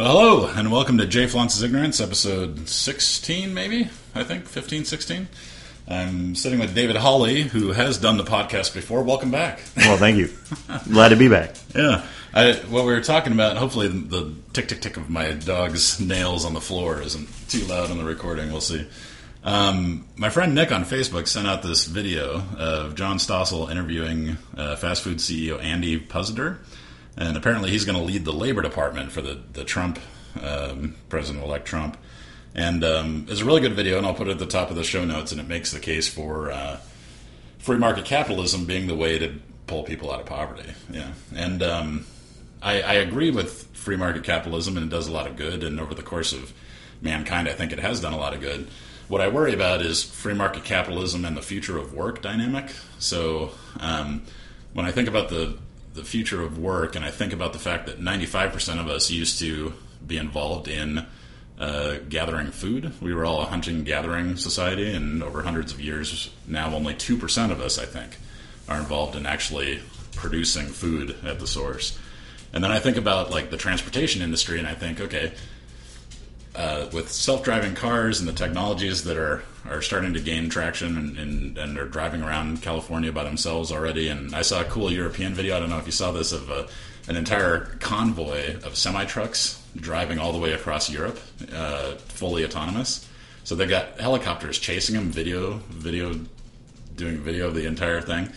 Well, hello, and welcome to Jay Flaunce's Ignorance, episode 16, maybe? I think, 15, 16. I'm sitting with David Hawley, who has done the podcast before. Welcome back. Well, thank you. Glad to be back. Yeah. I, what we were talking about, hopefully the, the tick tick tick of my dog's nails on the floor isn't too loud on the recording. We'll see. Um, my friend Nick on Facebook sent out this video of John Stossel interviewing uh, fast food CEO Andy Puzder and apparently he's going to lead the labor department for the the Trump um, President elect Trump. And um, it's a really good video, and I'll put it at the top of the show notes. And it makes the case for uh, free market capitalism being the way to pull people out of poverty. Yeah, and um, I, I agree with free market capitalism, and it does a lot of good. And over the course of mankind, I think it has done a lot of good. What I worry about is free market capitalism and the future of work dynamic. So um, when I think about the the future of work, and I think about the fact that 95% of us used to be involved in uh, gathering food. We were all a hunting gathering society, and over hundreds of years now, only 2% of us, I think, are involved in actually producing food at the source. And then I think about like the transportation industry, and I think, okay, uh, with self-driving cars and the technologies that are are starting to gain traction and, and, and are driving around California by themselves already. And I saw a cool European video. I don't know if you saw this of a, an entire convoy of semi trucks driving all the way across Europe, uh, fully autonomous. So they got helicopters chasing them, video, video, doing video of the entire thing.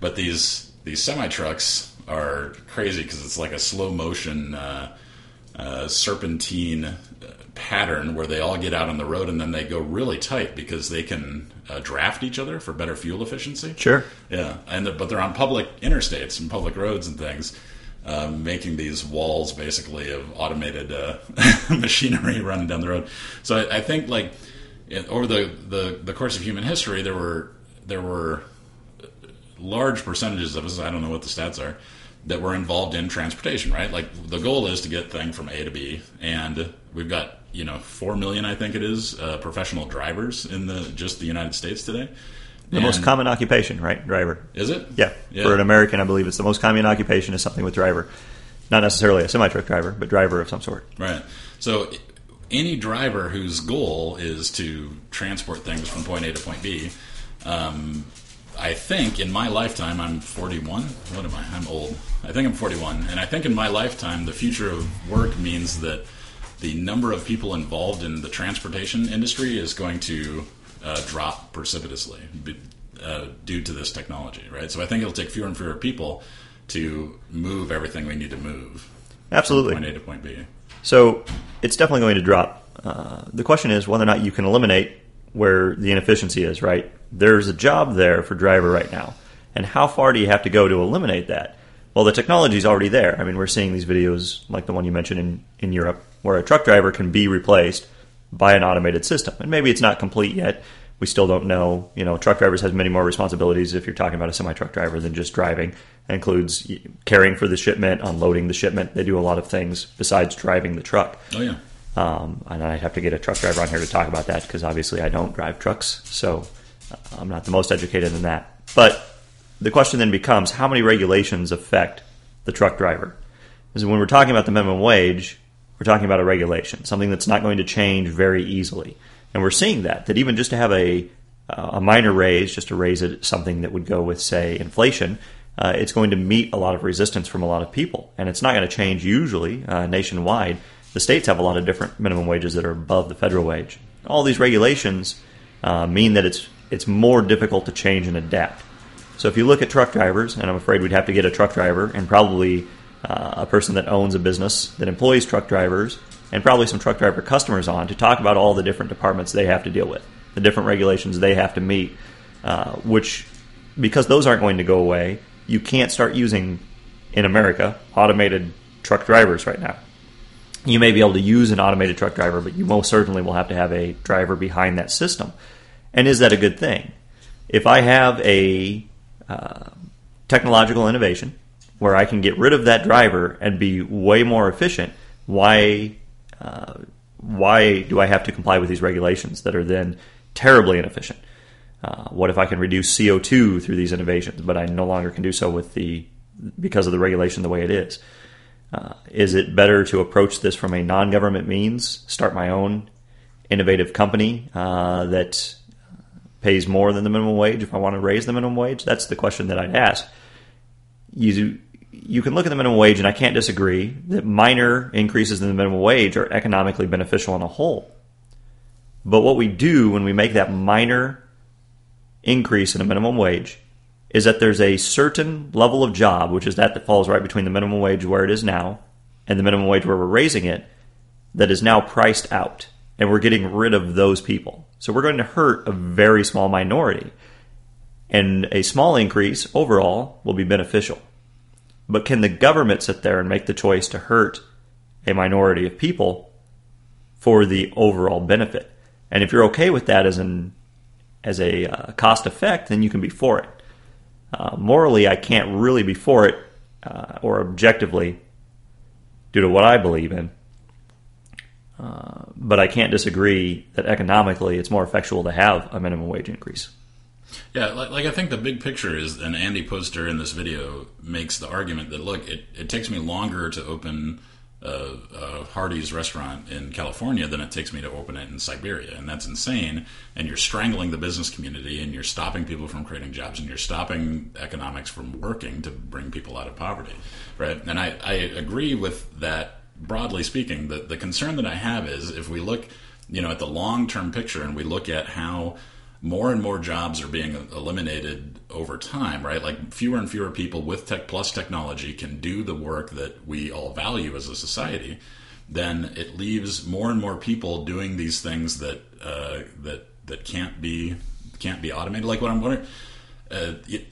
But these these semi trucks are crazy because it's like a slow motion uh, uh, serpentine pattern where they all get out on the road and then they go really tight because they can uh, draft each other for better fuel efficiency. Sure. Yeah, and they're, but they're on public interstates and public roads and things, um, making these walls basically of automated uh, machinery running down the road. So I, I think like over the, the the course of human history, there were there were large percentages of us. I don't know what the stats are that we're involved in transportation, right? Like the goal is to get thing from A to B, and we've got you know four million, I think it is, uh, professional drivers in the just the United States today. The and most common occupation, right? Driver. Is it? Yeah. yeah. For an American, I believe it's the most common occupation is something with driver. Not necessarily a semi truck driver, but driver of some sort. Right. So any driver whose goal is to transport things from point A to point B, um, I think in my lifetime, I'm 41. What am I? I'm old. I think I'm 41. And I think in my lifetime, the future of work means that the number of people involved in the transportation industry is going to uh, drop precipitously uh, due to this technology, right? So I think it'll take fewer and fewer people to move everything we need to move. Absolutely. point A to point B. So it's definitely going to drop. Uh, the question is whether or not you can eliminate where the inefficiency is, right? There's a job there for driver right now. And how far do you have to go to eliminate that? Well, the technology is already there. I mean, we're seeing these videos like the one you mentioned in, in Europe where a truck driver can be replaced by an automated system. And maybe it's not complete yet. We still don't know. You know, truck drivers has many more responsibilities if you're talking about a semi truck driver than just driving. It includes caring for the shipment, unloading the shipment. They do a lot of things besides driving the truck. Oh yeah. Um, and I'd have to get a truck driver on here to talk about that because obviously I don't drive trucks, so uh, I'm not the most educated in that. But the question then becomes how many regulations affect the truck driver? Because when we're talking about the minimum wage, we're talking about a regulation, something that's not going to change very easily. And we're seeing that, that even just to have a, uh, a minor raise, just to raise it something that would go with, say, inflation, uh, it's going to meet a lot of resistance from a lot of people. And it's not going to change usually uh, nationwide. The states have a lot of different minimum wages that are above the federal wage. All these regulations uh, mean that it's, it's more difficult to change and adapt. So if you look at truck drivers, and I'm afraid we'd have to get a truck driver and probably uh, a person that owns a business that employs truck drivers and probably some truck driver customers on to talk about all the different departments they have to deal with, the different regulations they have to meet, uh, which, because those aren't going to go away, you can't start using in America automated truck drivers right now. You may be able to use an automated truck driver, but you most certainly will have to have a driver behind that system. And is that a good thing? If I have a uh, technological innovation where I can get rid of that driver and be way more efficient, why uh, why do I have to comply with these regulations that are then terribly inefficient? Uh, what if I can reduce CO2 through these innovations, but I no longer can do so with the because of the regulation the way it is? Uh, is it better to approach this from a non government means, start my own innovative company uh, that pays more than the minimum wage if I want to raise the minimum wage? That's the question that I'd ask. You, you can look at the minimum wage, and I can't disagree that minor increases in the minimum wage are economically beneficial on a whole. But what we do when we make that minor increase in a minimum wage is that there's a certain level of job, which is that that falls right between the minimum wage where it is now and the minimum wage where we're raising it, that is now priced out. And we're getting rid of those people. So we're going to hurt a very small minority. And a small increase overall will be beneficial. But can the government sit there and make the choice to hurt a minority of people for the overall benefit? And if you're okay with that as an as a uh, cost effect, then you can be for it. Uh, morally, I can't really be for it, uh, or objectively, due to what I believe in. Uh, but I can't disagree that economically it's more effectual to have a minimum wage increase. Yeah, like, like, I think the big picture is, and Andy Puzder in this video makes the argument that look, it, it takes me longer to open a, a Hardee's restaurant in California than it takes me to open it in Siberia, and that's insane. And you're strangling the business community, and you're stopping people from creating jobs, and you're stopping economics from working to bring people out of poverty, right? And I, I agree with that. Broadly speaking, the the concern that I have is if we look, you know, at the long term picture, and we look at how more and more jobs are being eliminated over time, right? Like fewer and fewer people with tech plus technology can do the work that we all value as a society. Then it leaves more and more people doing these things that uh, that that can't be can't be automated. Like what I'm wondering, uh, it,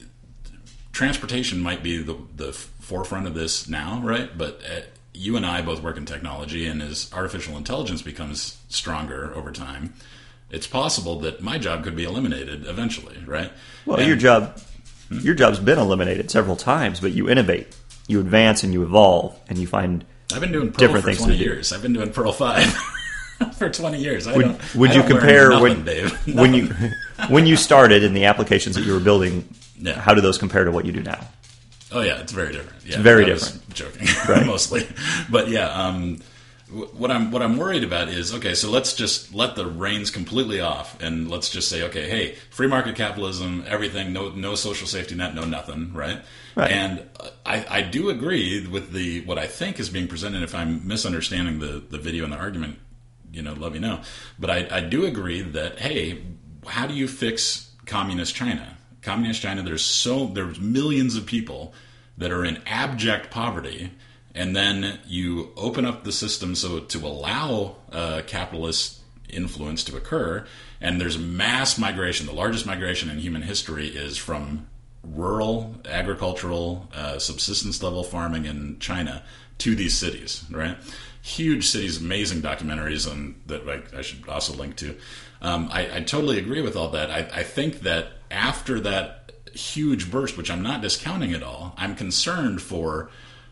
transportation might be the the forefront of this now, right? But uh, you and I both work in technology, and as artificial intelligence becomes stronger over time it's possible that my job could be eliminated eventually, right? Well, and, your job, hmm? your job's been eliminated several times, but you innovate, you advance, and you evolve, and you find. I've been doing Perl different for things twenty years. I've been doing Perl five for twenty years. I would, don't, would you compare nothing, when when you when you started in the applications that you were building? Yeah. How do those compare to what you do now? Oh yeah, it's very different. Yeah, it's very different. joking, right. mostly, but yeah. Um, what I'm what I'm worried about is okay. So let's just let the reins completely off, and let's just say, okay, hey, free market capitalism, everything, no no social safety net, no nothing, right? Right. And I, I do agree with the what I think is being presented. If I'm misunderstanding the the video and the argument, you know, let me know. But I, I do agree that hey, how do you fix communist China? Communist China, there's so there's millions of people that are in abject poverty and then you open up the system so to allow uh, capitalist influence to occur. And there's mass migration. The largest migration in human history is from rural agricultural uh, subsistence level farming in china to these cities right? Huge cities amazing documentaries on that I, I should also link to. Um, I, I, totally agree with all that. I, I think that after that huge burst which i'm not discounting at all i'm concerned for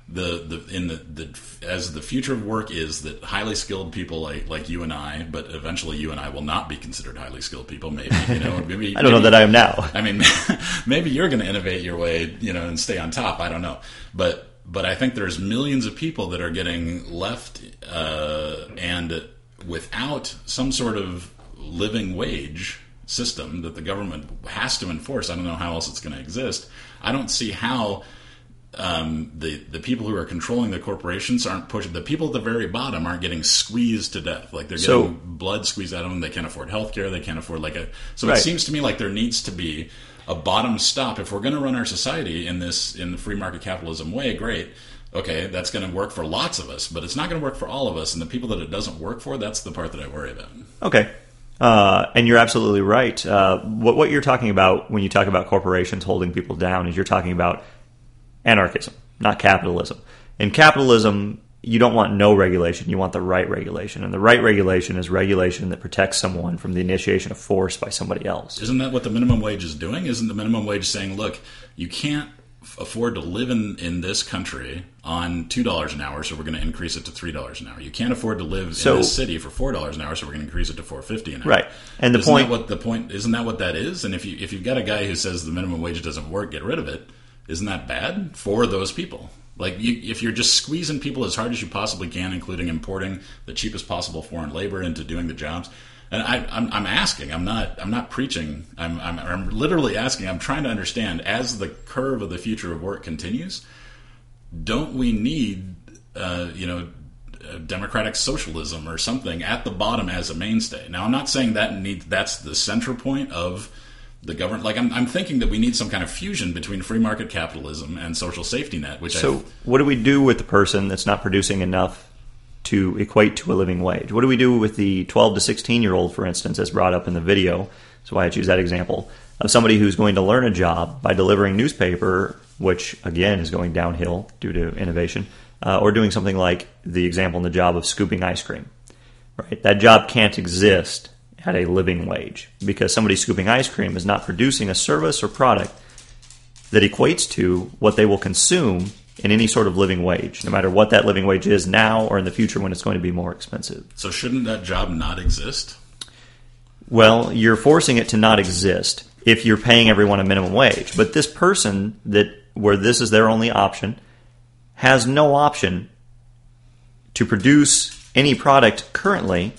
the the in the, the as the future of work is that highly skilled people like like you and I, but eventually you and I will not be considered highly skilled people. Maybe you know. Maybe, I don't maybe, know that I am now. I mean, maybe you're going to innovate your way, you know, and stay on top. I don't know, but but I think there's millions of people that are getting left uh, and without some sort of living wage system that the government has to enforce. I don't know how else it's going to exist. I don't see how um, the the people who are controlling the corporations aren't pushing. The people at the very bottom aren't getting squeezed to death. Like they're getting so, blood squeezed out of them. They can't afford health care. They can't afford like a. So right. it seems to me like there needs to be a bottom stop if we're going to run our society in this in the free market capitalism way. Great. Okay, that's going to work for lots of us, but it's not going to work for all of us. And the people that it doesn't work for, that's the part that I worry about. Okay, uh, and you're absolutely right. Uh, what, what, you're talking about when you talk about corporations holding people down is you're talking about anarchism, not capitalism. In capitalism, you don't want no regulation, you want the right regulation. And the right regulation is regulation that protects someone from the initiation of force by somebody else. Isn't that what the minimum wage is doing? Isn't the minimum wage saying, look, you can't afford to live in, in this country on $2 an hour, so we're going to increase it to $3 an hour. You can't afford to live so, in this city for $4 an hour, so we're going to increase it to 450 an hour. Right. And the isn't point what the point isn't that what that is? And if you if you've got a guy who says the minimum wage doesn't work, get rid of it isn't that bad for those people? Like, you, if you're just squeezing people as hard as you possibly can, including importing the cheapest possible foreign labor into doing the jobs, and I, am I'm asking, I'm not, I'm not preaching. I'm, I'm, I'm literally asking. I'm trying to understand as the curve of the future of work continues. Don't we need, uh, you know, democratic socialism or something at the bottom as a mainstay? Now, I'm not saying that needs that's the center point of the government. Like, I'm, I'm thinking that we need some kind of fusion between free market capitalism and social safety net. Which so, I've, what do we do with the person that's not producing enough to equate to a living wage? What do we do with the 12 to 16 year old, for instance, as brought up in the video? That's why I choose that example of somebody who's going to learn a job by delivering newspaper, which again is going downhill due to innovation, uh, or doing something like the example in the job of scooping ice cream. Right, that job can't exist at a living wage because somebody scooping ice cream is not producing a service or product that equates to what they will consume in any sort of living wage, no matter what that living wage is now or in the future when it's going to be more expensive. So, shouldn't that job not exist? Well, you're forcing it to not exist if you're paying everyone a minimum wage. But this person that where this is their only option has no option to produce any product currently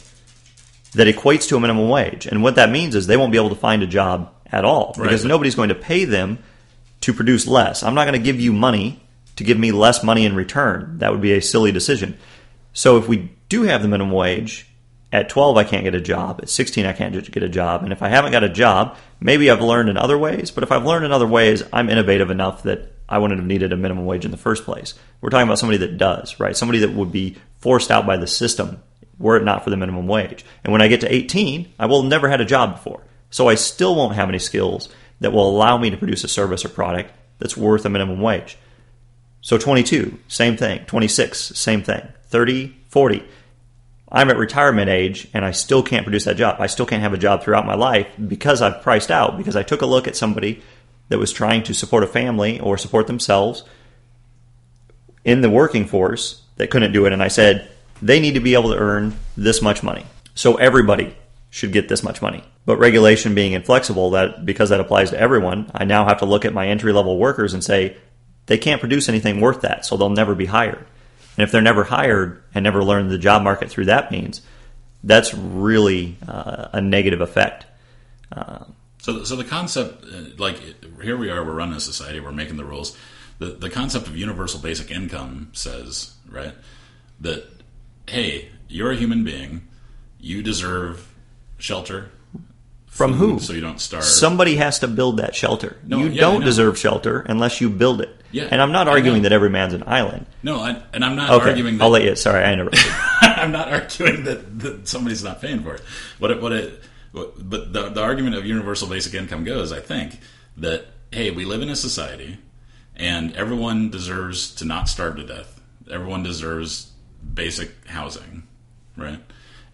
that equates to a minimum wage. And what that means is they won't be able to find a job at all because right. nobody's going to pay them to produce less. I'm not going to give you money to give me less money in return. That would be a silly decision. So if we do have the minimum wage, at 12 I can't get a job, at 16 I can't get a job, and if I haven't got a job, maybe I've learned in other ways, but if I've learned in other ways, I'm innovative enough that I wouldn't have needed a minimum wage in the first place. We're talking about somebody that does, right? Somebody that would be forced out by the system were it not for the minimum wage. And when I get to 18, I will have never had a job before. So I still won't have any skills that will allow me to produce a service or product that's worth a minimum wage. So 22, same thing. 26, same thing. 30, 40. I'm at retirement age and I still can't produce that job. I still can't have a job throughout my life because I've priced out, because I took a look at somebody that was trying to support a family or support themselves in the working force that couldn't do it. And I said, they need to be able to earn this much money. So everybody should get this much money. But regulation being inflexible, that because that applies to everyone, I now have to look at my entry level workers and say, they can't produce anything worth that, so they'll never be hired. And if they're never hired and never learn the job market through that means, that's really uh, a negative effect. Uh, so, so the concept, uh, like here we are, we're running a society, we're making the rules. The the concept of universal basic income says, right, that hey, you're a human being, you deserve shelter, from who? So you don't starve. Somebody has to build that shelter. No, you yeah, don't deserve shelter unless you build it. Yeah, and I'm not arguing that every man's an island. No, I, and I'm not okay, arguing. That, I'll let you. Sorry, I interrupted. I'm not arguing that, that somebody's not paying for it. What it, what it, what, but the, the argument of universal basic income goes, I think, that hey, we live in a society, and everyone deserves to not starve to death. Everyone deserves basic housing, right?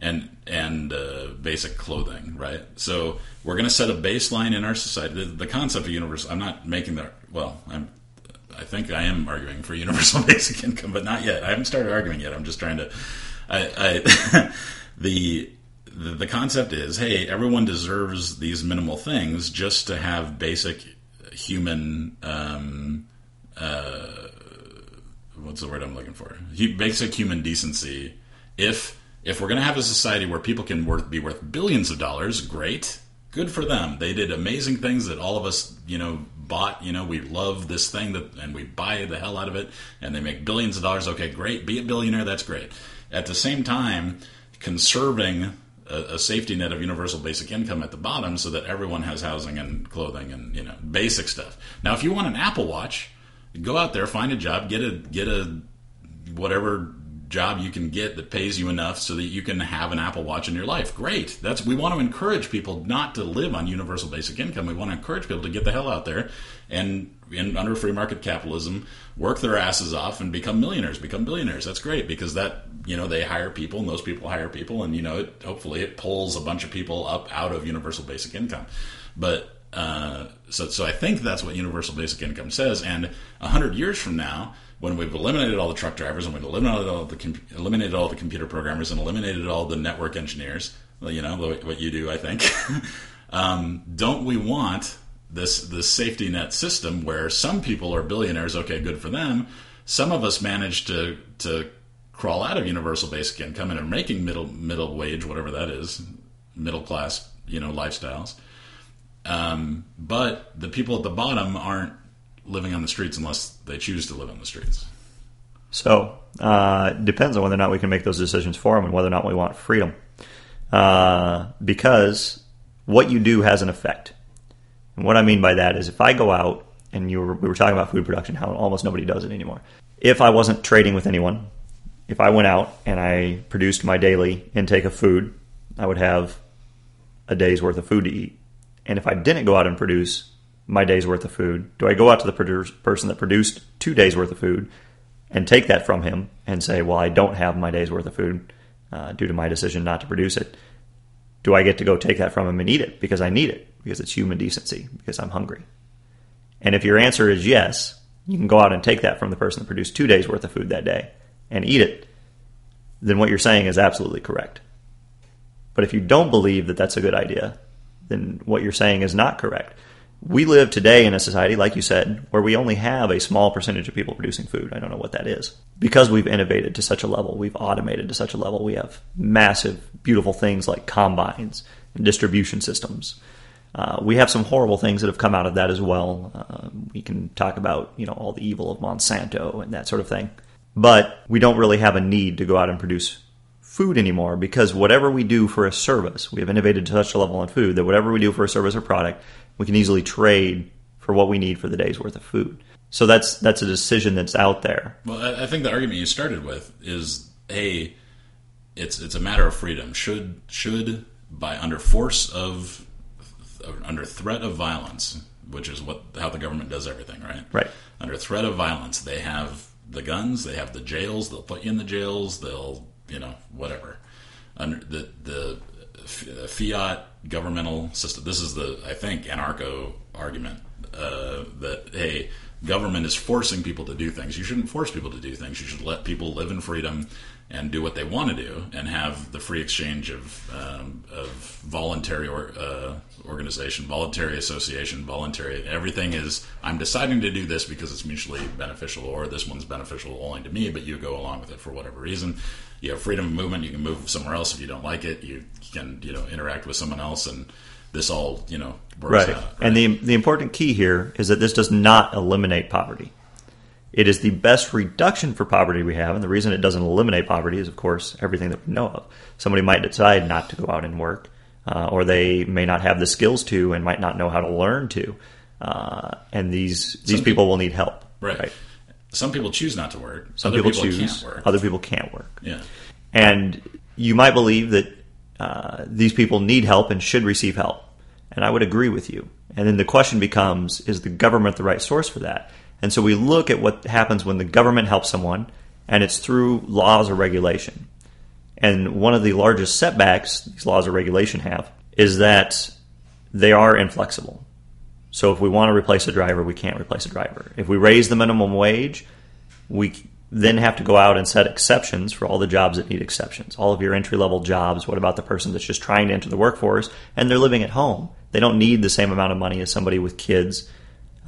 and and uh, basic clothing, right? So we're going to set a baseline in our society. The, the, concept of universal. I'm not making that. Well, I'm. I think I am arguing for universal basic income, but not yet. I haven't started arguing yet. I'm just trying to. I, I the, the concept is, hey, everyone deserves these minimal things just to have basic human. Um, uh, what's the word I'm looking for? Basic human decency. If if we're going to have a society where people can worth, be worth billions of dollars, great. Good for them. They did amazing things that all of us, you know, bought. You know, we love this thing that, and we buy the hell out of it, and they make billions of dollars. Okay, great. Be a billionaire. That's great. At the same time, conserving a, a, safety net of universal basic income at the bottom so that everyone has housing and clothing and you know basic stuff. Now, if you want an Apple Watch, go out there, find a job, get a get a whatever job you can get that pays you enough so that you can have an Apple Watch in your life. Great. That's we want to encourage people not to live on universal basic income. We want to encourage people to get the hell out there and in under free market capitalism work their asses off and become millionaires, become billionaires. That's great because that you know they hire people and those people hire people and you know it, hopefully it pulls a bunch of people up out of universal basic income. But uh, so so I think that's what universal basic income says. And hundred years from now when we've eliminated all the truck drivers and we've eliminated all the com- eliminated all the computer programmers and eliminated all the network engineers, you know what you do, I think. um, don't we want this this safety net system where some people are billionaires? Okay, good for them, some of us manage to to crawl out of universal basic income and are making middle middle wage, whatever that is, middle class, you know, lifestyles. Um, but the people at the bottom aren't living on the streets unless they choose to live on the streets. So uh, depends on whether or not we can make those decisions for them and whether or not we want freedom. Uh, because what you do has an effect. And what I mean by that is if I go out and you were, we were talking about food production, how almost nobody does it anymore. If I wasn't trading with anyone, if I went out and I produced my daily intake of food, I would have a day's worth of food to eat. And if I didn't go out and produce my day's worth of food, do I go out to the person that produced two days worth of food and take that from him and say, well, I don't have my day's worth of food uh, due to my decision not to produce it? Do I get to go take that from him and eat it because I need it, because it's human decency, because I'm hungry? And if your answer is yes, you can go out and take that from the person that produced two days worth of food that day and eat it, then what you're saying is absolutely correct. But if you don't believe that that's a good idea, then what you're saying is not correct we live today in a society, like you said, where we only have a small percentage of people producing food. I don't know what that is. Because we've innovated to such a level, we've automated to such a level, we have massive, beautiful things like combines and distribution systems. Uh, we have some horrible things that have come out of that as well. Uh, we can talk about, you know, all the evil of Monsanto and that sort of thing. But we don't really have a need to go out and produce food anymore because whatever we do for a service, we have innovated to such a level in food that whatever we do for a service or product, we can easily trade for what we need for the day's worth of food. So that's that's a decision that's out there. Well, I think the argument you started with is a it's it's a matter of freedom. Should should by under force of under threat of violence, which is what how the government does everything, right? Right. Under threat of violence, they have the guns, they have the jails, they'll put you in the jails, they'll you know whatever. Under the the fiat governmental system. This is the I think anarcho argument uh, that hey, government is forcing people to do things. You shouldn't force people to do things. You should let people live in freedom and do what they want to do, and have the free exchange of um, of voluntary or, uh, organization, voluntary association, voluntary. Everything is I'm deciding to do this because it's mutually beneficial, or this one's beneficial only to me, but you go along with it for whatever reason. You have freedom of movement. You can move somewhere else if you don't like it. You can you know interact with someone else and this all you know right. Out, right. And the the important key here is that this does not eliminate poverty. It is the best reduction for poverty we have, and the reason it doesn't eliminate poverty is, of course, everything that we know of. Somebody might decide not to go out and work, uh, or they may not have the skills to, and might not know how to learn to, uh, and these these people, people, will need help. Right. right. Some people choose not to work. Some people, people, choose. Other people can't work. Yeah. And you might believe that uh, these people need help and should receive help. And I would agree with you. And then the question becomes is the government the right source for that? And so we look at what happens when the government helps someone, and it's through laws or regulation. And one of the largest setbacks these laws or regulation have is that they are inflexible. So if we want to replace a driver, we can't replace a driver. If we raise the minimum wage, we then have to go out and set exceptions for all the jobs that need exceptions. All of your entry level jobs. What about the person that's just trying to enter the workforce and they're living at home? They don't need the same amount of money as somebody with kids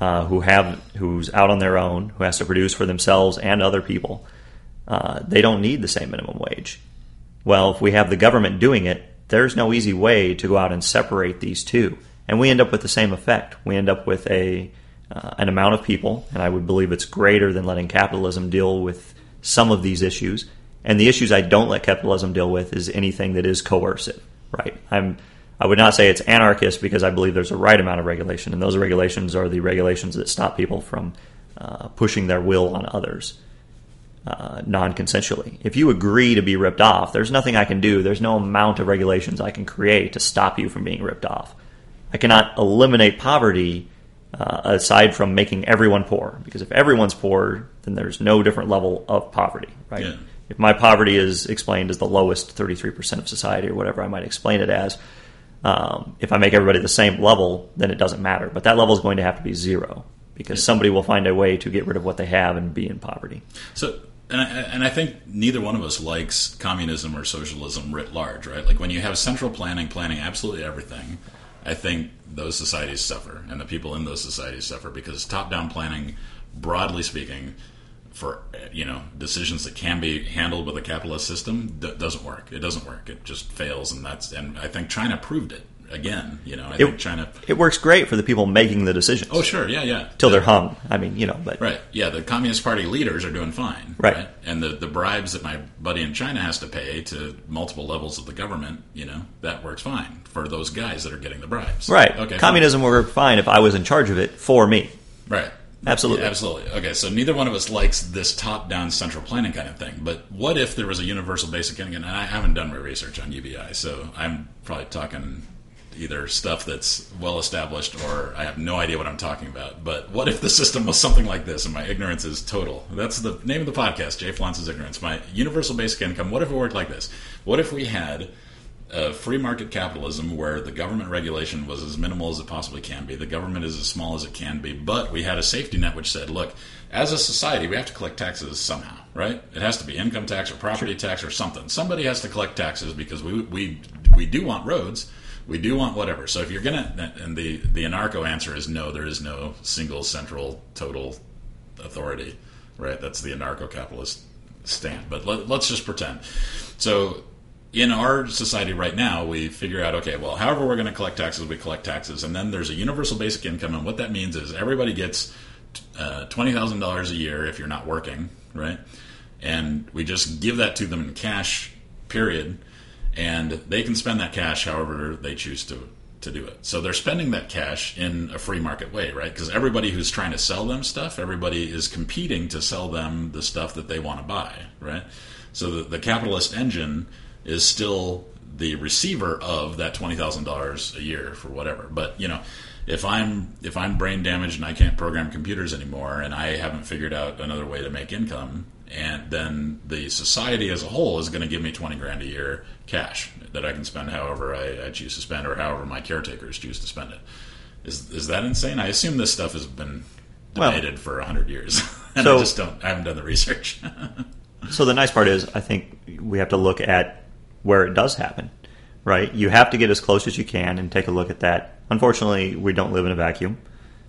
uh, who have who's out on their own, who has to produce for themselves and other people. Uh, they don't need the same minimum wage. Well, if we have the government doing it, there's no easy way to go out and separate these two, and we end up with the same effect. We end up with a uh, an amount of people, and I would believe it's greater than letting capitalism deal with some of these issues. And the issues I don't let capitalism deal with is anything that is coercive, right? I'm I would not say it's anarchist because I believe there's a right amount of regulation, and those regulations are the regulations that stop people from uh, pushing their will on others uh, non consensually. If you agree to be ripped off, there's nothing I can do. There's no amount of regulations I can create to stop you from being ripped off. I cannot eliminate poverty uh, aside from making everyone poor. Because if everyone's poor, then there's no different level of poverty, right? Yeah. If my poverty is explained as the lowest 33% of society or whatever I might explain it as, um, if I make everybody the same level, then it doesn't matter. But that level is going to have to be zero because somebody will find a way to get rid of what they have and be in poverty. So, and I, and I think neither one of us likes communism or socialism writ large, right? Like when you have central planning, planning absolutely everything, I think those societies suffer, and the people in those societies suffer because top-down planning, broadly speaking, for you know decisions that can be handled with a capitalist system d- doesn't work. It doesn't work. It just fails, and that's and I think China proved it again. You know, I think China. It works great for the people making the decisions. Oh, sure, yeah, yeah. Till they're hung. I mean, you know, but Right. Yeah, the Communist Party leaders are doing fine. Right. And the, the bribes that my buddy in China has to pay to multiple levels of the government, you know, that works fine for those guys that are getting the bribes. right. Okay. Communism would work fine if I was in charge of it for me. Right. Absolutely. Yeah, absolutely. Okay, so neither one of us likes this top-down central planning kind of thing. But what if there was a universal basic income? And I haven't done my research on UBI, so I'm probably talking either stuff that's well established or I have no idea what I'm talking about. But what if the system was something like this and my ignorance is total? That's the name of the podcast, Jay Flounce's Ignorance. My universal basic income. What if it worked like this? What if we had uh, free market capitalism where the government regulation was as minimal as it possibly can be. The government is as small as it can be, but we had a safety net which said, look, as a society, we have to collect taxes somehow, right? It has to be income tax or property tax or something. Somebody has to collect taxes because we, we, we do want roads. We do want whatever. So if you're going to, and the, the anarcho answer is no, there is no single central total authority, right? That's the anarcho capitalist stand. But let, let's just pretend. So in our society right now, we figure out, okay, well, however we're going to collect taxes, we collect taxes. And then there's a universal basic income. And what that means is everybody gets uh, $20,000 a year if you're not working, right? And we just give that to them in cash, period. And they can spend that cash however they choose to, to do it. So they're spending that cash in a free market way, right? Because everybody who's trying to sell them stuff, everybody is competing to sell them the stuff that they want to buy, right? So the, the capitalist engine is still the receiver of that twenty thousand dollars a year for whatever. But you know, if I'm if I'm brain damaged and I can't program computers anymore, and I haven't figured out another way to make income, and then the society as a whole is going to give me twenty grand a year cash that I can spend however I, I choose to spend, or however my caretakers choose to spend it. Is is that insane? I assume this stuff has been Well- debated for hundred years, and So- I just don't. I haven't done the research. So the nice part is, I think we have to look at where it does happen, right? You have to get as close as you can and take a look at that. Unfortunately, we don't live in a vacuum,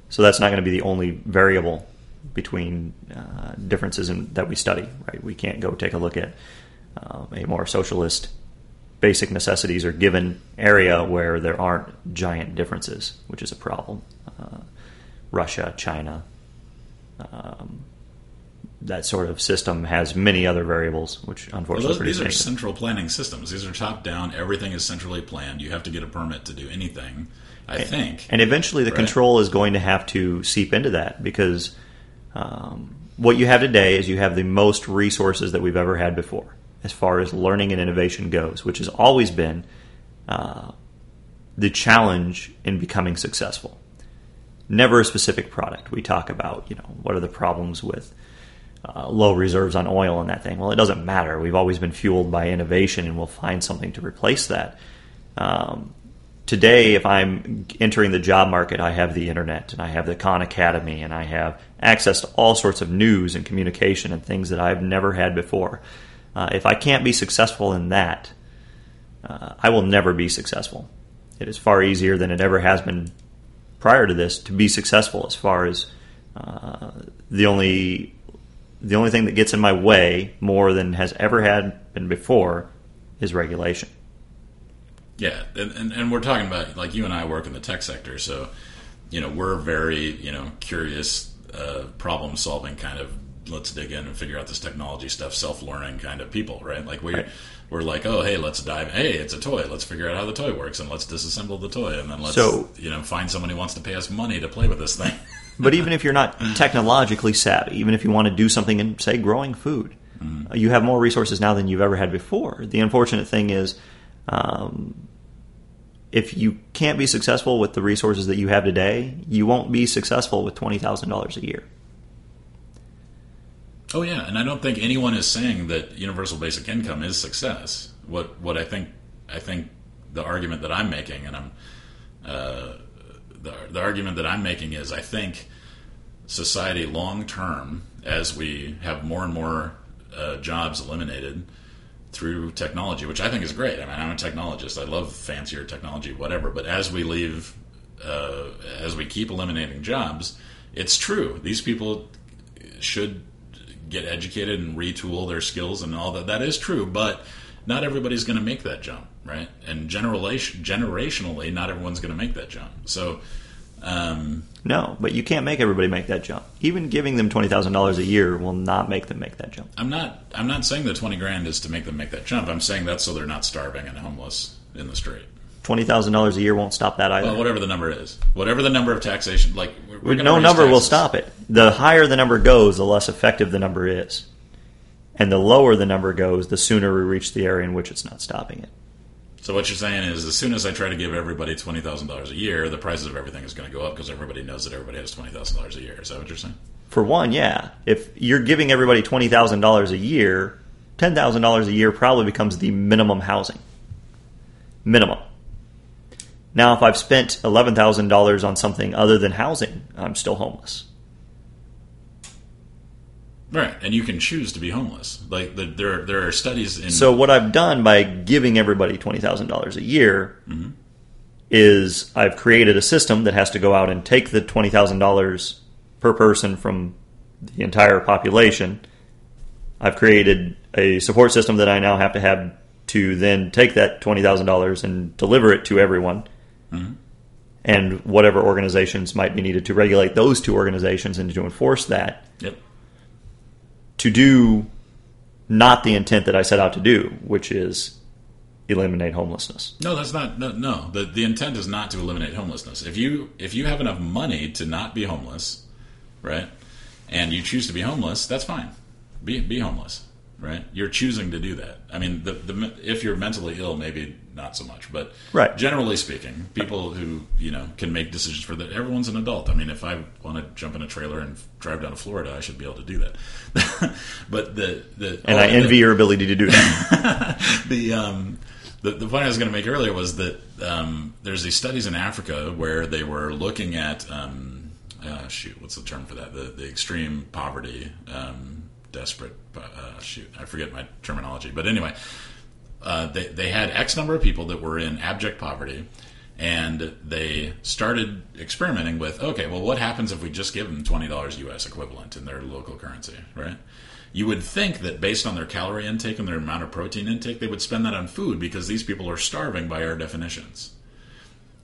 so that's not going to be the only variable between uh, differences in, that we study, right? We can't go take a look at um, a more socialist basic necessities or given area where there aren't giant differences, which is a problem. Uh, Russia, China, um, that sort of system has many other variables, which Well, unfortunately those, produce these are negative. central planning systems. These are top down. Everything is centrally planned. You have to get a permit to do anything. I think. And eventually, the Right. control is going to have to seep into that because um, what you have today is you have the most resources that we've ever had before, as far as learning and innovation goes, which has always been uh, the challenge in becoming successful. Never a specific product. We talk about, you know, what are the problems with uh, low reserves on oil and that thing. Well, it doesn't matter. We've always been fueled by innovation, and we'll find something to replace that. Um, today, if I'm entering the job market, I have the internet and I have the Khan Academy and I have access to all sorts of news and communication and things that I've never had before. Uh, if I can't be successful in that, uh, I will never be successful. It is far easier than it ever has been prior to this to be successful. As far as uh, the only the only thing that gets in my way more than has ever had been before is regulation. Yeah, and, and, and we're talking about like you and I work in the tech sector, so you know we're very you know curious, uh, problem solving kind of let's dig in and figure out this technology stuff, self learning kind of people, right? Like we Right. we're like, oh hey, let's dive. Hey, it's a toy. Let's figure out how the toy works and let's disassemble the toy and then let's So- you know find someone who wants to pay us money to play with this thing. But even if you're not technologically savvy, even if you want to do something in, say, growing food, uh, you have more resources now than you've ever had before. The unfortunate thing is, um, if you can't be successful with the resources that you have today, you won't be successful with twenty thousand dollars a year. Oh yeah, and I don't think anyone is saying that universal basic income is success. What what I think I think the argument that I'm making, and I'm uh, the the argument that I'm making is I think society long term, as we have more and more uh, jobs eliminated through technology, which I think is great. I mean, I'm a technologist. I love fancier technology, whatever. But as we leave, uh, as we keep eliminating jobs, it's true. These people should get educated and retool their skills and all that. That is true, but not everybody's going to make that jump, right? And generation, generationally, not everyone's going to make that jump. So, um, No, but you can't make everybody make that jump. Even giving them twenty thousand dollars a year will not make them make that jump. I'm not. I'm not saying that twenty grand is to make them make that jump. I'm saying that's so they're not starving and homeless in the street. Twenty thousand dollars a year won't stop that either. Well, whatever the number is, whatever the number of taxation, like no number will stop it. The higher the number goes, the less effective the number is. And the lower the number goes, the sooner we reach the area in which it's not stopping it. So what you're saying is, as soon as I try to give everybody twenty thousand dollars a year, the prices of everything is going to go up because everybody knows that everybody has twenty thousand dollars a year. Is that what you're saying? For one, yeah. If you're giving everybody $20,000 a year, $10,000 a year probably becomes the minimum housing. Minimum. Now, if I've spent $11,000 on something other than housing, I'm still homeless. Right, and you can choose to be homeless. Like the, there, there are studies in. So what I've done by giving everybody twenty thousand dollars a year mm-hmm. is I've created a system that has to go out and take the twenty thousand dollars per person from the entire population. I've created a support system that I now have to have to then take that twenty thousand dollars and deliver it to everyone. Mm-hmm. And whatever organizations might be needed to regulate those two organizations and to enforce that yep. To do not the intent that I set out to do, which is eliminate homelessness. No, that's not. No, no. The the intent is not to eliminate homelessness. If you if you have enough money to not be homeless, right, and you choose to be homeless, that's fine. Be be homeless, right? You're choosing to do that. I mean, the the if you're mentally ill, maybe not so much, but Right. Generally speaking, people who you know can make decisions for that. Everyone's an adult. I mean, if I want to jump in a trailer and drive down to Florida, I should be able to do that. but the the And oh, I the- envy your ability to do that. the um, the, the point I was going to make earlier was that um, there's these studies in Africa where they were looking at um, uh, shoot, what's the term for that? The the extreme poverty, um, desperate. Uh, shoot, I forget my terminology, but anyway, uh, they they had X number of people that were in abject poverty. And they started experimenting with, okay, well, what happens if we just give them twenty dollars U.S. equivalent in their local currency, right? You would think that based on their calorie intake and their amount of protein intake, they would spend that on food because these people are starving by our definitions.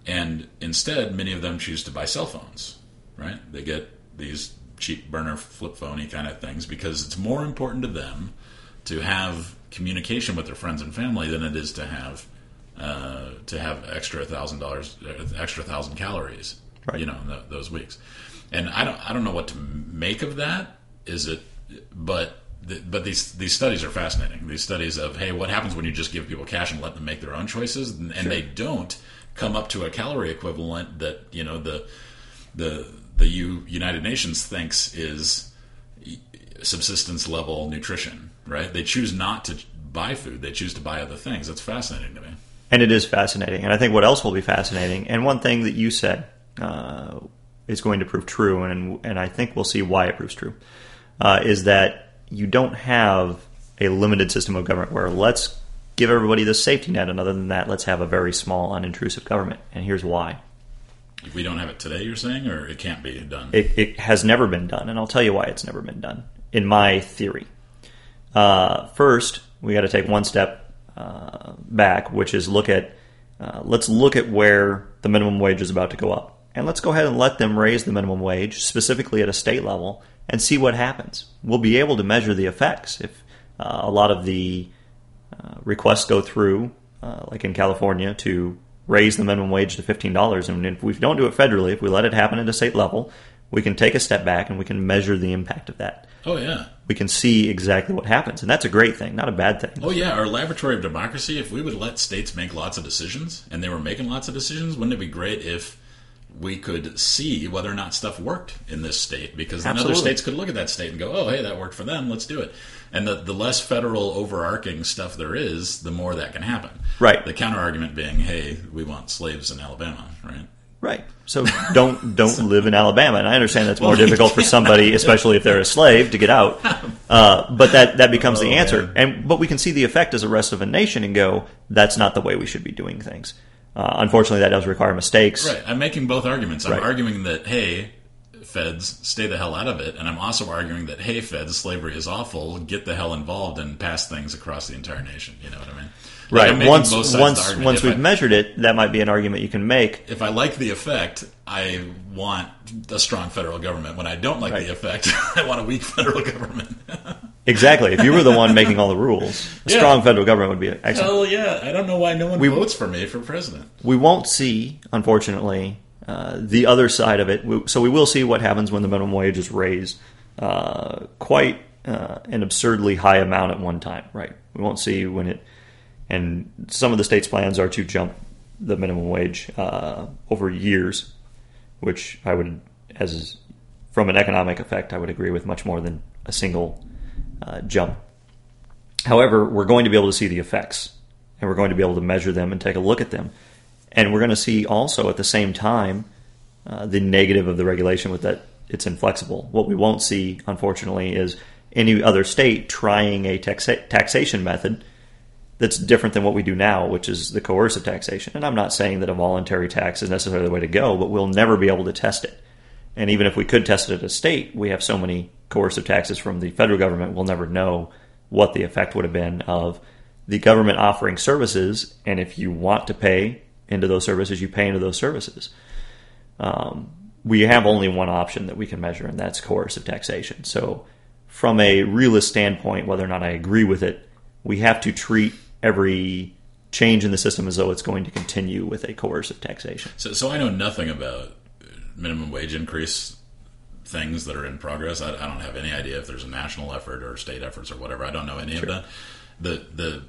And instead, many of them choose to buy cell phones, right? They get these cheap burner flip phony kind of things because it's more important to them to have communication with their friends and family than it is to have uh, to have extra thousand dollars, extra thousand calories, Right. you know, in tho- those weeks. And I don't, I don't know what to make of that. Is it, but, the, but these these studies are fascinating. These studies of hey, what happens when you just give people cash and let them make their own choices, and, and they don't come up to a calorie equivalent that you know the the the U, United Nations thinks is subsistence level nutrition. Right? They choose not to buy food. They choose to buy other things. That's fascinating to me. and it is fascinating. And I think what else will be fascinating, and one thing that you said uh, is going to prove true, and and I think we'll see why it proves true, uh, is that you don't have a limited system of government where let's give everybody the safety net, and other than that, let's have a very small, unintrusive government. And here's why. If we don't have it today, you're saying, or it can't be done. It, it has never been done, and I'll tell you why it's never been done. In my theory, uh, first we got to take one step uh, back, which is look at uh, let's look at where the minimum wage is about to go up, and let's go ahead and let them raise the minimum wage specifically at a state level and see what happens. We'll be able to measure the effects if uh, a lot of the uh, requests go through, uh, like in California, to raise the minimum wage to fifteen dollars. And if we don't do it federally, if we let it happen at a state level, we can take a step back and we can measure the impact of that. oh yeah. We can see exactly what happens, and that's a great thing, not a bad thing. Oh yeah, our laboratory of democracy. If we would let states make lots of decisions, and they were making lots of decisions, wouldn't it be great if we could see whether or not stuff worked in this state? Because then other states could look at that state and go, "Oh, hey, that worked for them. Let's do it." And the the less federal overarching stuff there is, the more that can happen. Right. The counter argument being, "Hey, we want slaves in Alabama," right? Right. So don't don't live in Alabama, and I understand that's more Well, difficult for somebody, especially if they're a slave, to get out. Uh, but that that becomes the Oh, answer, man. and but we can see the effect as a rest of a nation and go, that's not the way we should be doing things. Uh, unfortunately, that does require mistakes. Right. I'm making both arguments. I'm Right. arguing that hey, feds stay the hell out of it, and I'm also arguing that hey, feds, slavery is awful. Get the hell involved and pass things across the entire nation. You know what I mean? Like, Right. making Once both sides of the once once we've I- measured it, that might be an argument you can make. if I like the effect, I want a strong federal government. When I don't like Right. the effect, I want a weak federal government. Exactly. If you were the one making all the rules, a Yeah. strong federal government would be excellent. Hell yeah! I don't know why no one We- votes for me for president. we won't see, unfortunately, uh, the other side of it. We- So we will see what happens when the minimum wage is raised uh, quite uh, an absurdly high amount at one time. Right? We won't see when it. And some of the states' plans are to jump the minimum wage uh, over years, which I would, as from an economic effect, I would agree with much more than a single uh, jump. However, we're going to be able to see the effects, and we're going to be able to measure them and take a look at them, and we're going to see also at the same time uh, the negative of the regulation with that it's inflexible. What we won't see, unfortunately, is any other state trying a taxa- taxation method that's different than what we do now, which is the coercive taxation. And I'm not saying that a voluntary tax is necessarily the way to go, but we'll never be able to test it. And even if we could test it at a state, we have so many coercive taxes from the federal government, we'll never know what the effect would have been of the government offering services. And if you want to pay into those services, you pay into those services. Um, we have only one option that we can measure, and that's coercive taxation. So, from a realist standpoint, whether or not I agree with it, we have to treat every change in the system as though it's going to continue with a coercive taxation. So, so I know nothing about minimum wage increase things that are in progress. I, I don't have any idea if there's a national effort or state efforts or whatever. I don't know any of that. The the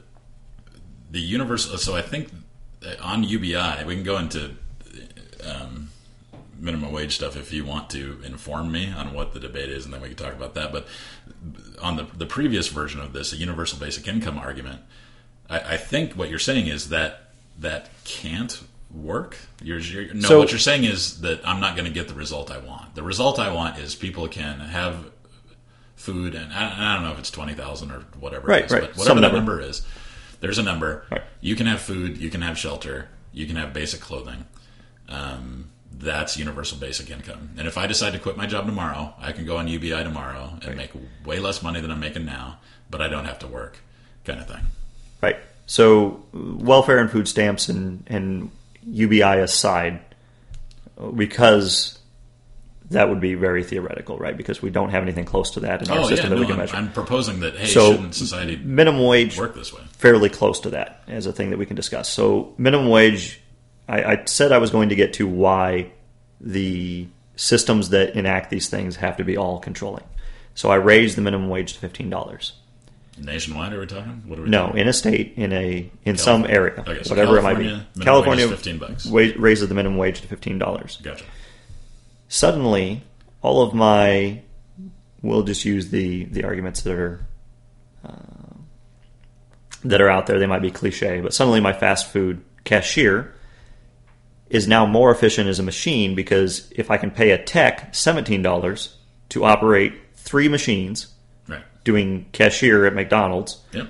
the universal. So I think on UBI we can go into um, minimum wage stuff if you want to inform me on what the debate is, and then we can talk about that. But on the the previous version of this, a universal basic income argument, I, I think what you're saying is that that can't work. You're, you're, no, So- what you're saying is that I'm not going to get the result I want. The result I want is people can have food, and I, I don't know if it's twenty thousand or whatever Right, it is, right. but whatever Some that number. number is, there's a number. Right. You can have food, you can have shelter, you can have basic clothing. Um, that's universal basic income. And if I decide to quit my job tomorrow, I can go on UBI tomorrow and make way less money than I'm making now, but I don't have to work, kind of thing. Right. So, welfare and food stamps and, and UBI aside, because that would be very theoretical, right? Because we don't have anything close to that in our Oh yeah, system that no, we can I'm, measure. I'm proposing that. Hey, So, shouldn't society minimum wage work this way? fairly close to that as a thing that we can discuss. So minimum wage, I, I said I was going to get to why the systems that enact these things have to be all controlling. So I raised the minimum wage to fifteen dollars. Nationwide, are we talking? What are we? No, talking? in a state, in a in some area, Okay, so whatever it might be. California, minimum California wage is 15 bucks. raises the minimum wage to fifteen dollars. Gotcha. Suddenly, all of my we'll just use the the arguments that are uh, that are out there. They might be cliche, but suddenly my fast food cashier is now more efficient as a machine because if I can pay a tech seventeen dollars to operate three machines. Doing cashier at McDonald's, Yep.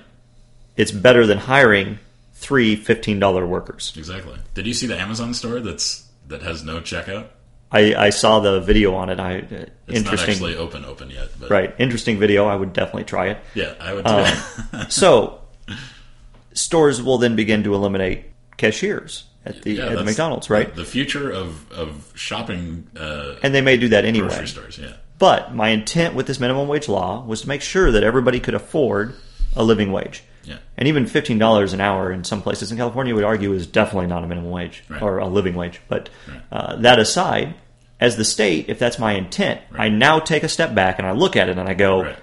it's better than hiring three $15 workers. Exactly. Did you see the Amazon store that's that has no checkout? I, I saw the video on it. I uh, It's interesting, not actually open open yet, but right? Interesting video. I would definitely try it. Yeah, I would. Um, so, stores will then begin to eliminate cashiers at the Yeah, at the McDonald's, right? The future of of shopping uh, And they may do that anyway. grocery stores. Yeah. But my intent with this minimum wage law was to make sure that everybody could afford a living wage. Yeah. And even fifteen dollars an hour in some places in California would argue is definitely not a minimum wage Right. or a living wage. But Right. uh, that aside, as the state, if that's my intent, I now take a step back and I look at it and I go, Right.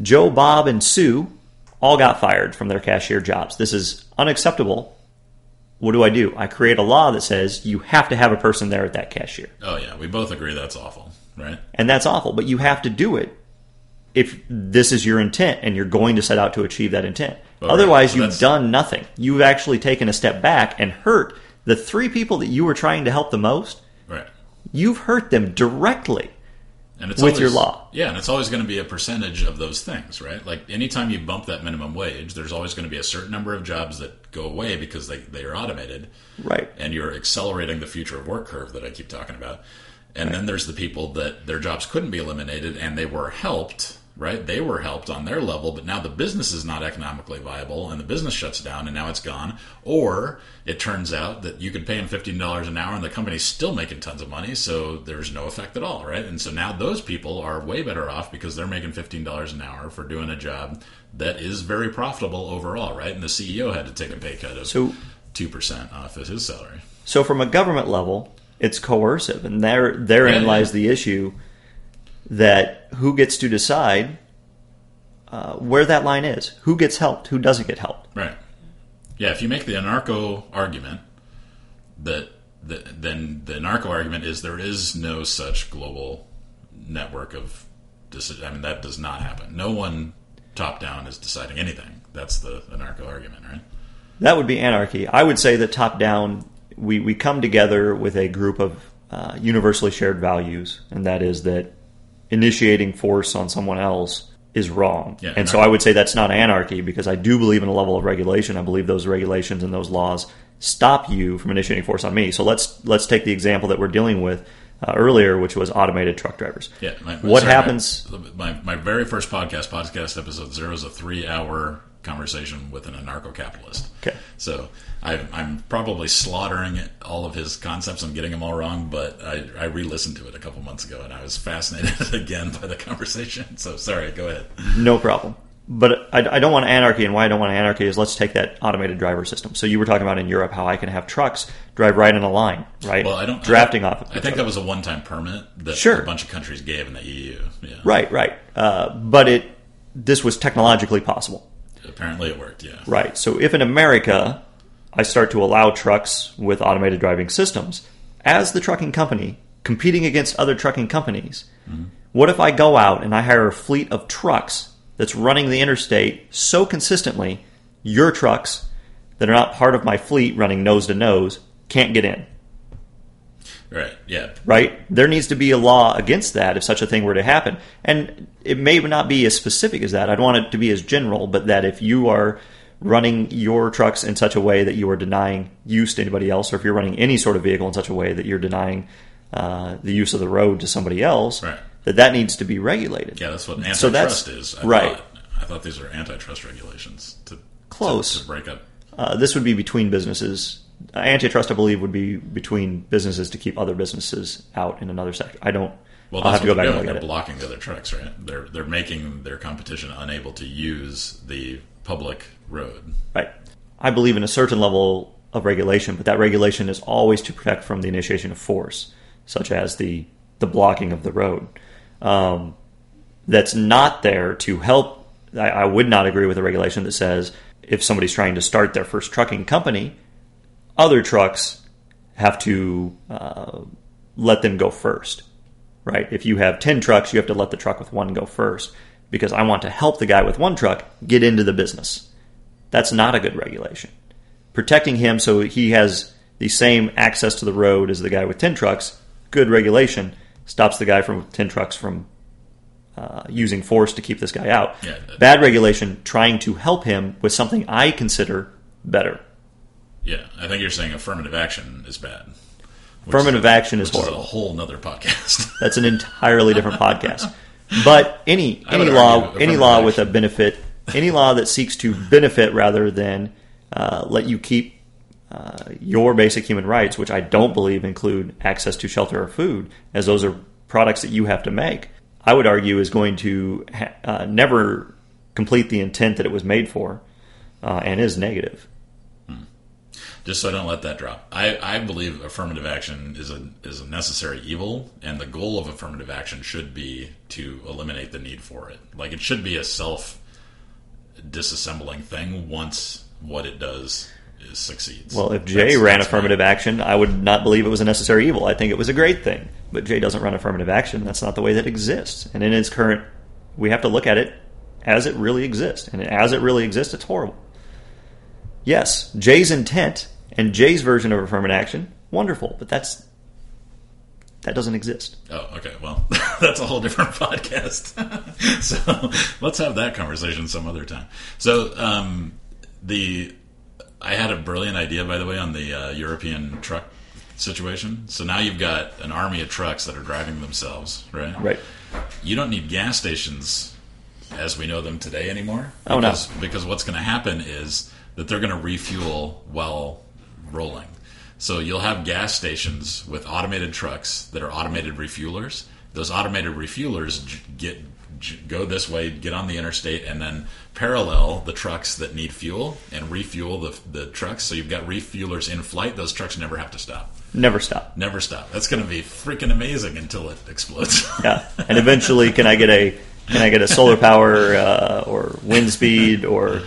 Joe, Bob, and Sue all got fired from their cashier jobs. This is unacceptable. What do I do? I create a law that says you have to have a person there at that cashier. Oh yeah, we both agree that's awful, right? And that's awful, but you have to do it if this is your intent and you're going to set out to achieve that intent. Well, Otherwise. So you've done nothing. You've actually taken a step back and hurt the three people that you were trying to help the most. Right. You've hurt them directly. And it's With always, your law. Yeah, and it's always going to be a percentage of those things, right? Like anytime you bump that minimum wage, there's always going to be a certain number of jobs that go away because they, they are automated. Right. and you're accelerating the future of work curve that I keep talking about. And then there's the people that their jobs couldn't be eliminated and they were helped, right? They were helped on their level, but now the business is not economically viable and the business shuts down and now it's gone. Or it turns out that you could pay them $15 an hour and the company's still making tons of money, so there's no effect at all, right? And so now those people are way better off because they're making $15 an hour for doing a job that is very profitable overall, right? And the CEO had to take a pay cut of So- 2% off of his salary. So from a government level, it's coercive, and there therein lies the issue that who gets to decide uh, where that line is, who gets helped, who doesn't get helped. Right. Yeah, if you make the anarcho argument, that, that then the anarcho argument is there is no such global network of decision. I mean, that does not happen. No one top down is deciding anything. That's the anarcho argument, right? That would be anarchy. I would say that top down, we, we come together with a group of uh, universally shared values, and that is that initiating force on someone else is wrong. Yeah, and so I would say that's not anarchy because I do believe in a level of regulation. I believe those regulations and those laws stop you from initiating force on me. So let's let's take the example that we're dealing with uh, earlier, which was automated truck drivers. Yeah. My, what sorry, happens? My, my, my very first podcast, podcast episode zero, is a three hour conversation with an anarcho capitalist. Okay. So I, I'm probably slaughtering all of his concepts I'm getting them all wrong, but I, I re listened to it a couple months ago and I was fascinated again by the conversation. So sorry, go ahead. No problem. But I, I don't want anarchy, and why I don't want anarchy is let's take that automated driver system. So you were talking about in Europe how I can have trucks drive right in a line, right? Well, I don't. drafting I, off. Of I think other. that was a one time permit that Sure. a bunch of countries gave in the EU. Yeah. right, right. Uh, but it this was technologically possible, Apparently it worked, yeah. right? So if in America I start to allow trucks with automated driving systems, as the trucking company competing against other trucking companies, mm-hmm. what if I go out and I hire a fleet of trucks that's running the interstate so consistently, your trucks that are not part of my fleet running nose to nose can't get in? Right, yeah. right? There needs to be a law against that if such a thing were to happen. And it may not be as specific as that. I'd want it to be as general, but that if you are running your trucks in such a way that you are denying use to anybody else, or if you're running any sort of vehicle in such a way that you're denying uh, the use of the road to somebody else, Right. that that needs to be regulated. Yeah, that's what So antitrust that's- is. I right. Thought. I thought these are antitrust regulations to Close. to, to break up. Uh, this would be between businesses. Antitrust, I believe, would be between businesses to keep other businesses out in another sector. I don't. Well, I'll that's have to go back and doing. look They're blocking the other trucks, right? They're they're making their competition unable to use the public road. Right. I believe in a certain level of regulation, but that regulation is always to protect from the initiation of force, such as the the blocking of the road. Um, that's not there to help. I, I would not agree with a regulation that says if somebody's trying to start their first trucking company, other trucks have to uh, let them go first. Right? If you have 10 trucks, you have to let the truck with one go first because I want to help the guy with one truck get into the business. That's not a good regulation. Protecting him so he has the same access to the road as the guy with 10 trucks, good regulation, stops the guy from 10 trucks from uh, using force to keep this guy out. Yeah. Bad regulation trying to help him with something I consider better. Yeah, I think you're saying affirmative action is bad. Affirmative action is horrible. a whole nother podcast. That's an entirely different podcast. But any any law any law with a benefit any law that seeks to benefit rather than uh, let you keep uh, your basic human rights, which I don't believe include access to shelter or food, as those are products that you have to make. I would argue is going to ha- uh, never complete the intent that it was made for, uh, and is negative. Just so I don't let that drop. I, I believe affirmative action is a is a necessary evil, and the goal of affirmative action should be to eliminate the need for it. Like it should be a self disassembling thing once what it does is succeeds. Well, if Jay That's- ran that's affirmative my- action, I would not believe it was a necessary evil. I think it was a great thing. But Jay doesn't run affirmative action. That's not the way that exists. And in its current, we have to look at it as it really exists. And as it really exists, it's horrible. Yes, Jay's intent and Jay's version of affirmative action, wonderful. But that's that doesn't exist. Oh, okay. Well, that's a whole different podcast. so let's have that conversation some other time. So um, the I had a brilliant idea, by the way, on the uh, European truck situation. So now you've got an army of trucks that are driving themselves, right? Right. You don't need gas stations as we know them today anymore. Oh, no. because, Because what's going to happen is that they're going to refuel while rolling. So you'll have gas stations with automated trucks that are automated refuelers. Those automated refuelers j- get j- go this way, get on the interstate, and then parallel the trucks that need fuel and refuel the the trucks. So you've got refuelers in flight. Those trucks never have to stop. Never stop. Never stop. That's going to be freaking amazing until it explodes. Yeah, and eventually, can I get a can I get a solar power uh, or wind speed, or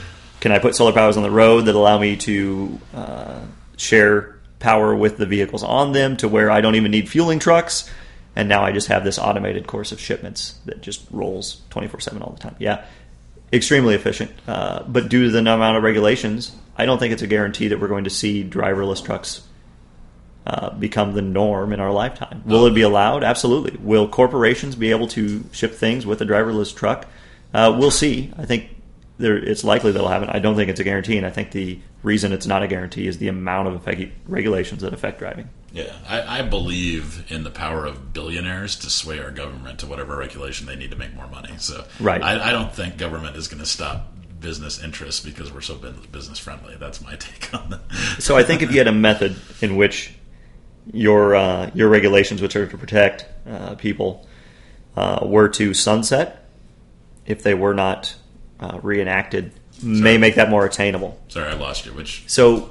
can I put solar powers on the road that allow me to uh, share power with the vehicles on them to where I don't even need fueling trucks, and now I just have this automated course of shipments that just rolls twenty four seven all the time. Yeah, extremely efficient, uh, but due to the amount of regulations, I don't think it's a guarantee that we're going to see driverless trucks uh, become the norm in our lifetime. Will it be allowed? Absolutely. Will corporations be able to ship things with a driverless truck? Uh, we'll see. I think there, it's likely they'll happen. I don't think it's a guarantee, and I think the reason it's not a guarantee is the amount of effect, regulations that affect driving. Yeah, I, I believe in the power of billionaires to sway our government to whatever regulation they need to make more money. So, Right. I, I don't think government is going to stop business interests because we're so business friendly. That's my take on that. So I think if you had a method in which your uh, your regulations, which are to protect uh, people, uh, were to sunset, if they were not uh, reenacted, may make that more attainable. Sorry, I lost you. Which So,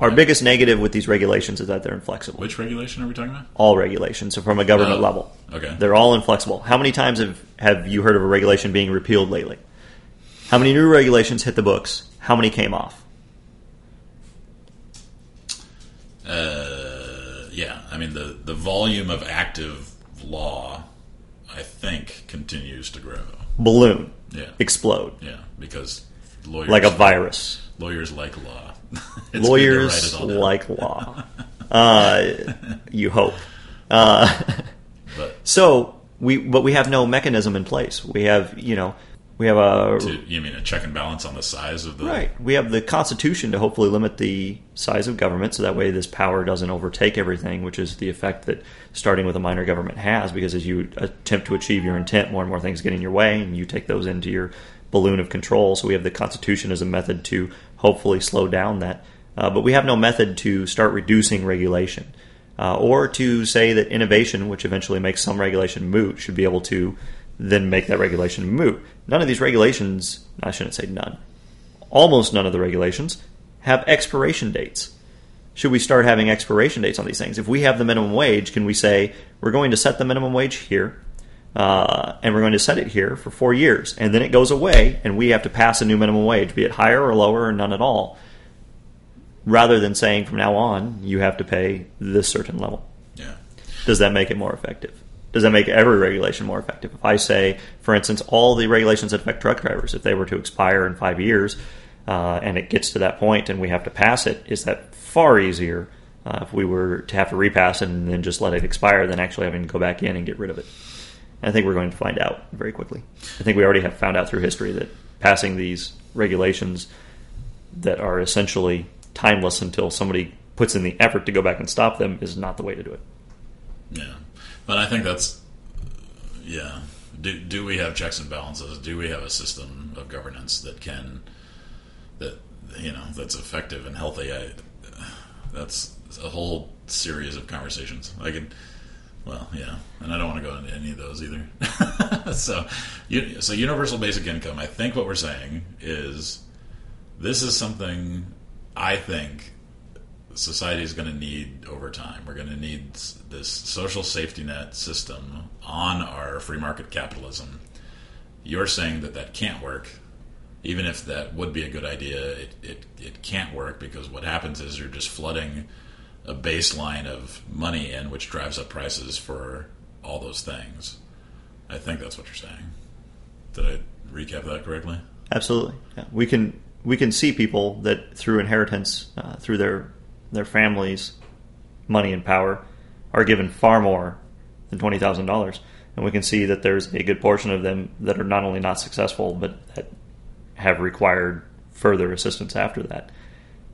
our biggest negative with these regulations is that they're inflexible. which regulation are we talking about? all regulations, so from a government Oh, level, okay. they're all inflexible. How many times have have you heard of a regulation being repealed lately? How many new regulations hit the books? How many came off? Uh, yeah, I mean the the volume of active law, I think, continues to grow. Balloon, Yeah, explode yeah, because lawyers like a virus. lawyers like law. It's good to write Lawyers it all down. like law. Uh, you hope. Uh, but so we, but we have no mechanism in place. We have, you know, we have a to, you mean a check and balance on the size of the Right. We have the Constitution to hopefully limit the size of government so that way this power doesn't overtake everything, which is the effect that starting with a minor government has because as you attempt to achieve your intent, more and more things get in your way and you take those into your balloon of control. So we have the Constitution as a method to hopefully slow down that. Uh, but we have no method to start reducing regulation. Uh, or to say that innovation, which eventually makes some regulation moot, should be able to then make that regulation moot. None of these regulations, I shouldn't say none, almost none of the regulations have expiration dates. Should we start having expiration dates on these things? If we have the minimum wage, can we say we're going to set the minimum wage here, uh, and we're going to set it here for four years, and then it goes away, and we have to pass a new minimum wage, be it higher or lower or none at all, rather than saying from now on you have to pay this certain level? yeah does that make it more effective? Does that make every regulation more effective? If I say, for instance, all the regulations that affect truck drivers, if they were to expire in five years, uh, and it gets to that point and we have to pass it, is that far easier uh, if we were to have to repass it and then just let it expire than actually having to go back in and get rid of it? I think we're going to find out very quickly. I think we already have found out through history that passing these regulations that are essentially timeless until somebody puts in the effort to go back and stop them is not the way to do it. yeah. I think that's yeah. Do do we have checks and balances? Do we have a system of governance that can that you know that's effective and healthy? I, that's a whole series of conversations. I could. Well, yeah, and I don't want to go into any of those either. so, so universal basic income. I think what we're saying is this is something I think society is going to need over time. We're going to need this social safety net system on our free market capitalism. You're saying that that can't work, even if that would be a good idea. It it, it can't work because what happens is you're just flooding a baseline of money in, which drives up prices for all those things. I think that's what you're saying. Did I recap that correctly? Absolutely, yeah. we can we can see people that through inheritance, uh, through their their families, money and power, are given far more than twenty thousand dollars, and we can see that there's a good portion of them that are not only not successful, but that have required further assistance after that.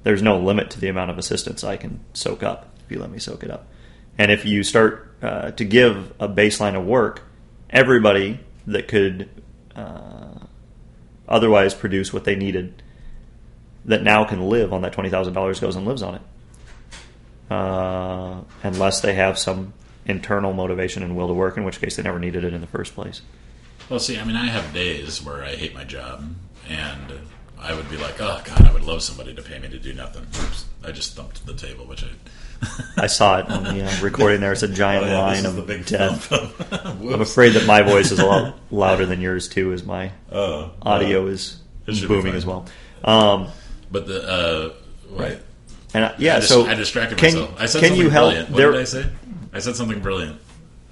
There's no limit to the amount of assistance I can soak up. if you let me soak it up. And if you start uh, to give a baseline of work, everybody that could uh, otherwise produce what they needed that now can live on that $20,000 goes and lives on it. Uh, unless they have some internal motivation and will to work, in which case they never needed it in the first place. Well, see, I mean, I have days where I hate my job, and I would be like, "Oh God, I would love somebody to pay me to do nothing." Oops, I just thumped the table, which I. I saw it on the uh, recording. There, it's a giant Oh, yeah, line of the big death. I'm afraid that my voice is a lot louder than yours too, as my Oh, audio uh, is it should be booming as well. Um, But the uh, Right. And I, yeah, I, dis- so I distracted can, myself. I said can something you help? brilliant. What There- did I say? I said something brilliant,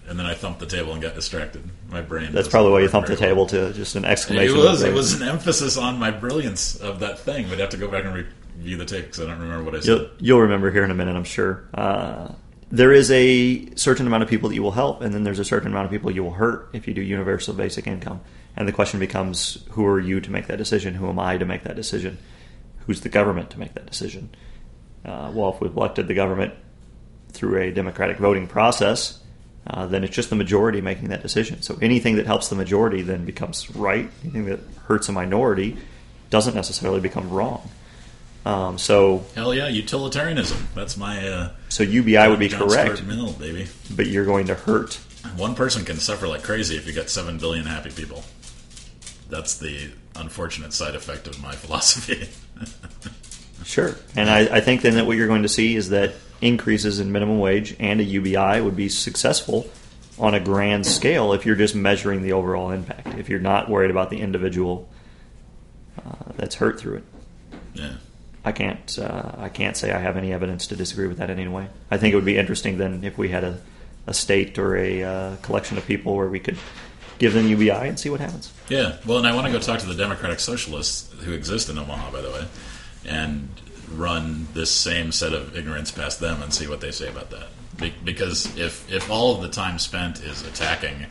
and then I thumped the table and got distracted. My brain. That's probably why you thumped the well. table to just an It exclamation. was. It was an emphasis on my brilliance of that thing. We'd have to go back and review the tape because I don't remember what I said. You'll, you'll remember here in a minute, I'm sure. Uh, there is a certain amount of people that you will help, and then there's a certain amount of people you will hurt if you do universal basic income. And the question becomes, who are you to make that decision? Who am I to make that decision? Who's the government to make that decision? Uh, well, if we've elected the government through a democratic voting process, uh, then it's just the majority making that decision. So anything that helps the majority then becomes right. Anything that hurts a minority doesn't necessarily become wrong. Um, so, Hell yeah, utilitarianism. That's my. Uh, so UBI would be John correct, Mill, baby. but you're going to hurt. One person can suffer like crazy if you got seven billion happy people. That's the unfortunate side effect of my philosophy. Sure. And I, I think then that what you're going to see is that increases in minimum wage and a UBI would be successful on a grand scale if you're just measuring the overall impact. If you're not worried about the individual uh, that's hurt through it. yeah. I can't. Uh, I can't say I have any evidence to disagree with that in any way. I think it would be interesting then if we had a, a state or a uh, collection of people where we could give them UBI and see what happens. Yeah, well, and I want to go talk to the Democratic Socialists who exist in Omaha, by the way, and run this same set of ignorance past them and see what they say about that. Be- because if if all of the time spent is attacking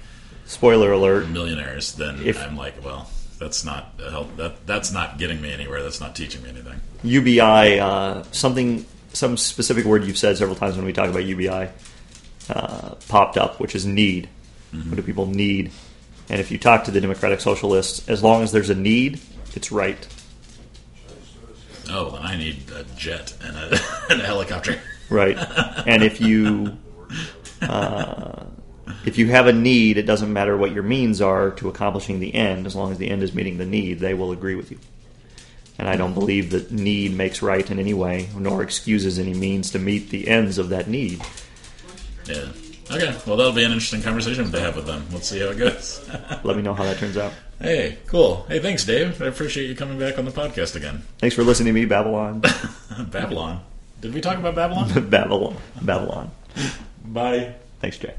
Spoiler alert: millionaires, then If- I'm like, well, that's not help. That that's not getting me anywhere. That's not teaching me anything. UBI, uh, something, some specific word you've said several times when we talk about UBI uh, popped up, which is need. What do people need? And if you talk to the Democratic Socialists, as long as there's a need, it's right. Oh, then I need a jet and a, and a helicopter. Right. and if you uh, if you have a need, it doesn't matter what your means are to accomplishing the end. As long as the end is meeting the need, they will agree with you. And I don't believe that need makes right in any way, nor excuses any means to meet the ends of that need. Yeah. Okay. Well, that'll be an interesting conversation to have with them. Let's see how it goes. Let me know how that turns out. Hey, cool. Hey, thanks, Dave. I appreciate you coming back on the podcast again. Thanks for listening to me, Babylon. Babylon. Did we talk about Babylon? Babylon. Babylon. Bye. Thanks, Jay.